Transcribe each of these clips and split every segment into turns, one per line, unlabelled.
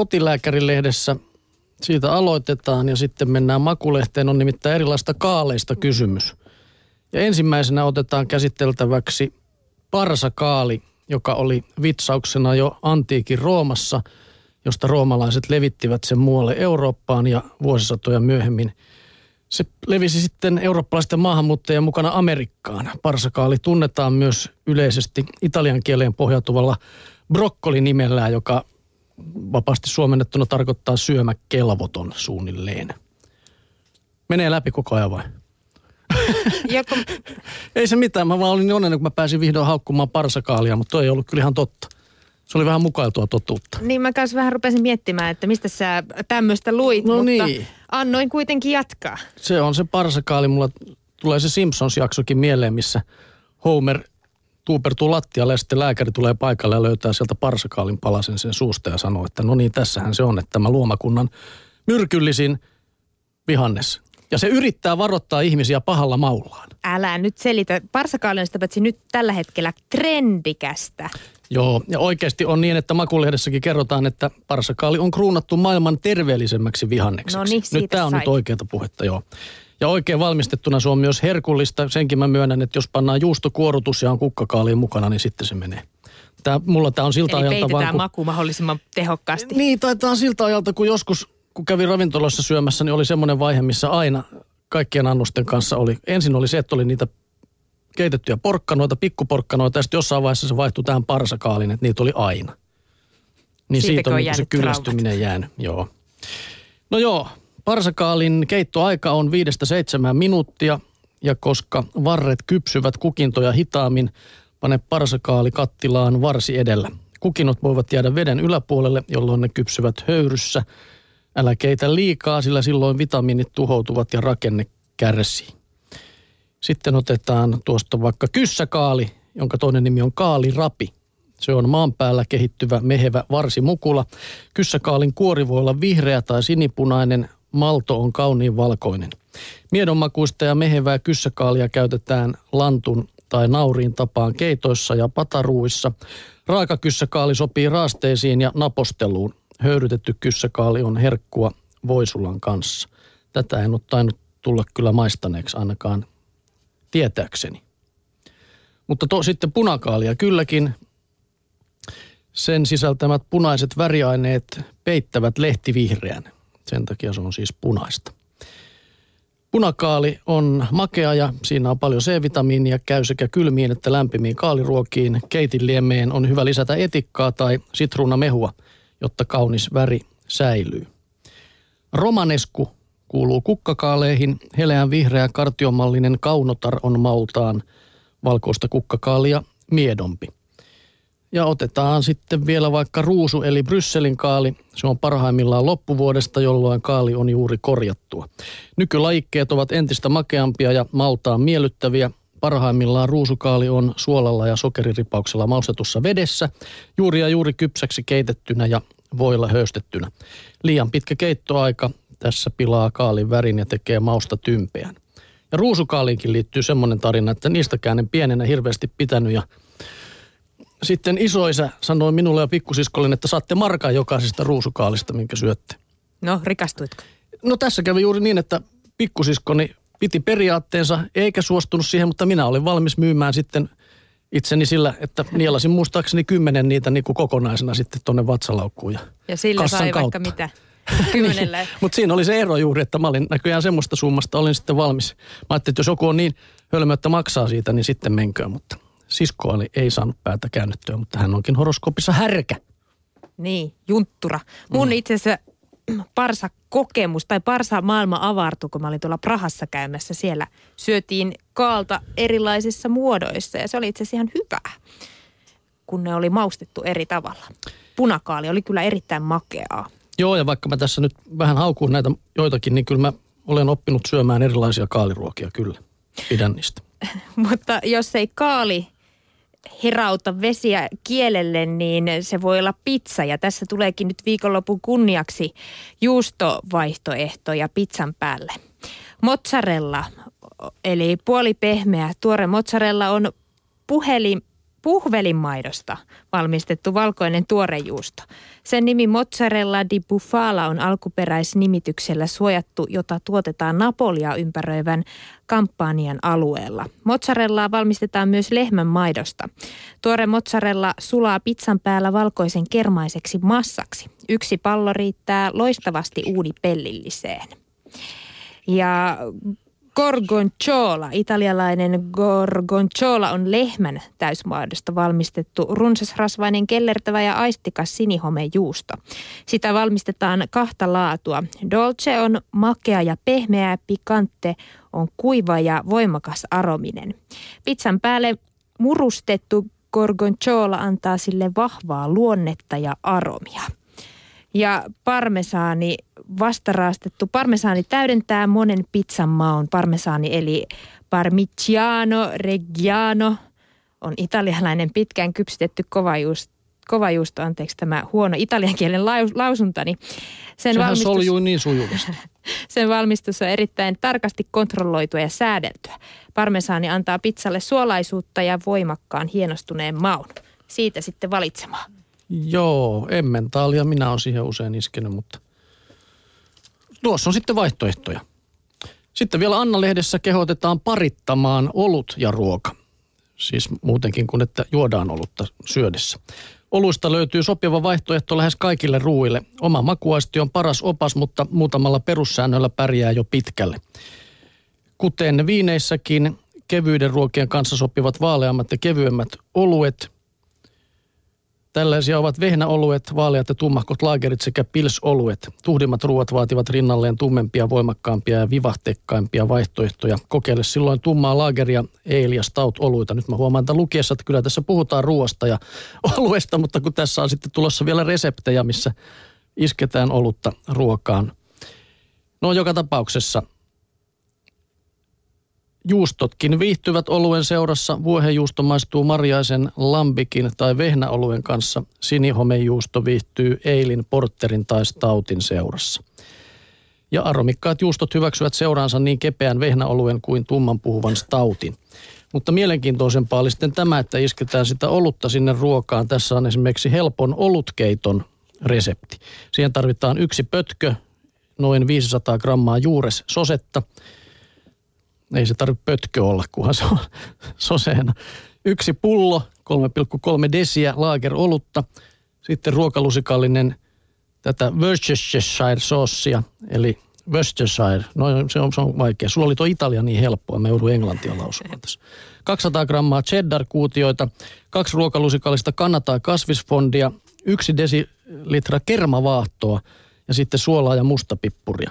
kotilääkärilehdessä siitä aloitetaan ja sitten mennään makulehteen. On nimittäin erilaista kaaleista kysymys. Ja ensimmäisenä otetaan käsiteltäväksi parsakaali, joka oli vitsauksena jo antiikin Roomassa, josta roomalaiset levittivät sen muualle Eurooppaan ja vuosisatoja myöhemmin se levisi sitten eurooppalaisten maahanmuuttajien mukana Amerikkaan. Parsakaali tunnetaan myös yleisesti italian kieleen pohjautuvalla brokkoli-nimellään, joka vapaasti suomennettuna tarkoittaa syömäkelvoton suunnilleen. Menee läpi koko ajan vai?
Joko...
ei se mitään, mä vaan olin niin onnellinen, kun mä pääsin vihdoin haukkumaan parsakaalia, mutta toi ei ollut kyllä ihan totta. Se oli vähän mukailtua totuutta.
Niin mä kanssa vähän rupesin miettimään, että mistä sä tämmöistä luit,
No
mutta
niin.
annoin kuitenkin jatkaa.
Se on se parsakaali. Mulla tulee se Simpsons-jaksokin mieleen, missä Homer tuupertuu lattialle ja sitten lääkäri tulee paikalle ja löytää sieltä parsakaalin palasen sen suusta ja sanoo, että no niin, tässähän se on, että tämä luomakunnan myrkyllisin vihannes. Ja se yrittää varoittaa ihmisiä pahalla maullaan.
Älä nyt selitä. Parsakaali on sitä paitsi nyt tällä hetkellä trendikästä.
Joo, ja oikeasti on niin, että makulehdessäkin kerrotaan, että parsakaali on kruunattu maailman terveellisemmäksi vihannekseksi.
No niin,
nyt tämä on
sai.
nyt oikeata puhetta, joo. Ja oikein valmistettuna se on myös herkullista. Senkin mä myönnän, että jos pannaan juustokuorutus ja on kukkakaaliin mukana, niin sitten se menee. Tää, mulla tämä on siltä
Eli
ajalta vaan, kun...
maku mahdollisimman tehokkaasti.
Niin, taitaa siltä ajalta, kun joskus, kun kävin ravintolassa syömässä, niin oli semmoinen vaihe, missä aina kaikkien annosten kanssa oli. Ensin oli se, että oli niitä keitettyjä porkkanoita, pikkuporkkanoita, ja sitten jossain vaiheessa se vaihtui tähän parsakaaliin, että niitä oli aina. Niin
Siitäkö
siitä on,
on
niin se kyllästyminen jäänyt, joo. No joo, parsakaalin keittoaika on viidestä seitsemään minuuttia, ja koska varret kypsyvät kukintoja hitaammin, pane parsakaali kattilaan varsi edellä. Kukinot voivat jäädä veden yläpuolelle, jolloin ne kypsyvät höyryssä. Älä keitä liikaa, sillä silloin vitamiinit tuhoutuvat ja rakenne kärsii. Sitten otetaan tuosta vaikka kyssäkaali, jonka toinen nimi on kaalirapi. Se on maan päällä kehittyvä mehevä varsimukula. Kyssäkaalin kuori voi olla vihreä tai sinipunainen, malto on kauniin valkoinen. Miedonmakuista ja mehevää kyssäkaalia käytetään lantun tai nauriin tapaan keitoissa ja pataruuissa. Raaka kyssäkaali sopii raasteisiin ja naposteluun. Höyrytetty kyssäkaali on herkkua voisulan kanssa. Tätä en ole tainnut tulla kyllä maistaneeksi ainakaan tietääkseni. Mutta to, sitten punakaalia kylläkin. Sen sisältämät punaiset väriaineet peittävät lehtivihreän. Sen takia se on siis punaista. Punakaali on makea ja siinä on paljon C-vitamiinia, käy sekä kylmiin että lämpimiin kaaliruokiin. Keitinliemeen on hyvä lisätä etikkaa tai sitruunamehua, jotta kaunis väri säilyy. Romanesku kuuluu kukkakaaleihin. Heleän vihreä kartiomallinen kaunotar on maultaan valkoista kukkakaalia miedompi. Ja otetaan sitten vielä vaikka ruusu eli Brysselin kaali. Se on parhaimmillaan loppuvuodesta, jolloin kaali on juuri korjattua. Nykylajikkeet ovat entistä makeampia ja maltaan miellyttäviä. Parhaimmillaan ruusukaali on suolalla ja sokeriripauksella maustetussa vedessä, juuri ja juuri kypsäksi keitettynä ja voilla höystettynä. Liian pitkä keittoaika tässä pilaa kaalin värin ja tekee mausta tympeän. Ja ruusukaaliinkin liittyy semmoinen tarina, että niistäkään en pienenä hirveästi pitänyt ja sitten isoisä sanoi minulle ja pikkusiskolle, että saatte markan jokaisesta ruusukaalista, minkä syötte.
No, rikastuitko?
No tässä kävi juuri niin, että pikkusiskoni piti periaatteensa eikä suostunut siihen, mutta minä olin valmis myymään sitten itseni sillä, että nielasin muistaakseni kymmenen niitä niin kuin kokonaisena sitten tuonne vatsalaukkuun. Ja,
Ja sillä
kassan
sai
kautta.
vaikka mitä.
Niin. Mutta siinä oli se ero juuri, että mä olin näköjään semmoista summasta, olin sitten valmis. Mä ajattelin, että jos joku on niin hölmö, että maksaa siitä, niin sitten menköön. Mutta sisko oli, ei saanut päätä käännettyä, mutta hän onkin horoskoopissa härkä.
Niin, junttura. Mun mm. itse asiassa parsa kokemus tai parsa maailma avartui, kun mä olin tuolla Prahassa käymässä. Siellä syötiin kaalta erilaisissa muodoissa ja se oli itse asiassa ihan hyvää, kun ne oli maustettu eri tavalla. Punakaali oli kyllä erittäin makeaa.
Joo, ja vaikka mä tässä nyt vähän haukun näitä joitakin, niin kyllä mä olen oppinut syömään erilaisia kaaliruokia, kyllä. Pidän niistä.
Mutta jos ei kaali herauta vesiä kielelle, niin se voi olla pizza. Ja tässä tuleekin nyt viikonlopun kunniaksi juustovaihtoehtoja pizzan päälle. Mozzarella, eli puolipehmeä tuore mozzarella on puhelin, puhvelinmaidosta valmistettu valkoinen tuorejuusto. Sen nimi mozzarella di bufala on alkuperäisnimityksellä suojattu, jota tuotetaan Napolia ympäröivän kampanjan alueella. Mozzarellaa valmistetaan myös lehmän maidosta. Tuore mozzarella sulaa pizzan päällä valkoisen kermaiseksi massaksi. Yksi pallo riittää loistavasti uunipellilliseen. Ja Gorgonzola, italialainen gorgonzola on lehmän täysmuodosta valmistettu runsasrasvainen kellertävä ja aistikas sinihomejuusto. Sitä valmistetaan kahta laatua. Dolce on makea ja pehmeä, pikante on kuiva ja voimakas arominen. Pizzan päälle murustettu gorgonzola antaa sille vahvaa luonnetta ja aromia. Ja parmesaani, vastaraastettu parmesaani täydentää monen pizzan maun. Parmesaani eli parmigiano reggiano on italialainen pitkään kypsytetty kovajuusto kovajuusto, anteeksi tämä huono italian kielen lausuntani.
Sen Sehän valmistus, soljuu niin sujuvasti.
sen valmistus on erittäin tarkasti kontrolloitua ja säädeltyä. Parmesaani antaa pizzalle suolaisuutta ja voimakkaan hienostuneen maun. Siitä sitten valitsemaan.
Joo, emmentaalia minä olen siihen usein iskenyt, mutta tuossa on sitten vaihtoehtoja. Sitten vielä Anna-lehdessä kehotetaan parittamaan olut ja ruoka. Siis muutenkin kuin että juodaan olutta syödessä. Oluista löytyy sopiva vaihtoehto lähes kaikille ruuille. Oma makuaisti on paras opas, mutta muutamalla perussäännöllä pärjää jo pitkälle. Kuten viineissäkin, kevyiden ruokien kanssa sopivat vaaleammat ja kevyemmät oluet – Tällaisia ovat vehnäoluet, vaaleat ja tummahkot laagerit sekä pilsoluet. Tuhdimmat ruoat vaativat rinnalleen tummempia, voimakkaampia ja vivahtekkaimpia vaihtoehtoja. Kokeile silloin tummaa laageria, ja stout oluita. Nyt mä huomaan, että lukiessa, että kyllä tässä puhutaan ruoasta ja oluesta, mutta kun tässä on sitten tulossa vielä reseptejä, missä isketään olutta ruokaan. No joka tapauksessa – Juustotkin viihtyvät oluen seurassa. Vuohenjuusto maistuu marjaisen lambikin tai vehnäoluen kanssa. Sinihomejuusto viihtyy eilin, porterin tai stautin seurassa. Ja aromikkaat juustot hyväksyvät seuraansa niin kepeän vehnäoluen kuin tumman puhuvan stautin. Mutta mielenkiintoisempaa oli sitten tämä, että isketään sitä olutta sinne ruokaan. Tässä on esimerkiksi helpon olutkeiton resepti. Siihen tarvitaan yksi pötkö, noin 500 grammaa juures sosetta – ei se tarvitse pötkö olla, kunhan se on soseena. Yksi pullo, 3,3 desiä laagerolutta, sitten ruokalusikallinen tätä Worcestershire-soossia, eli Worcestershire, no se on, se on vaikea. Sulla oli tuo Italia niin helppoa, me joudun englantia lausumaan tässä. 200 grammaa cheddar-kuutioita, kaksi ruokalusikallista kannataa kasvisfondia, yksi desilitra kermavaahtoa ja sitten suolaa ja mustapippuria.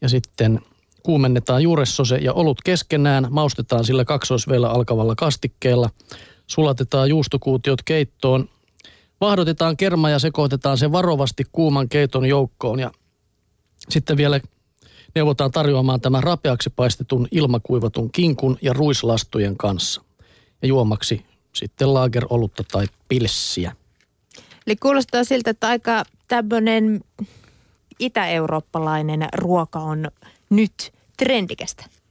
Ja sitten Kuumennetaan juuressose ja olut keskenään, maustetaan sillä kaksoisveellä alkavalla kastikkeella, sulatetaan juustokuutiot keittoon, vahdotetaan kerma ja sekoitetaan se varovasti kuuman keiton joukkoon ja sitten vielä neuvotaan tarjoamaan tämä rapeaksi paistetun ilmakuivatun kinkun ja ruislastujen kanssa. Ja juomaksi sitten laagerolutta tai pilssiä.
Eli kuulostaa siltä, että aika tämmöinen itä-eurooppalainen ruoka on nyt trendikästä.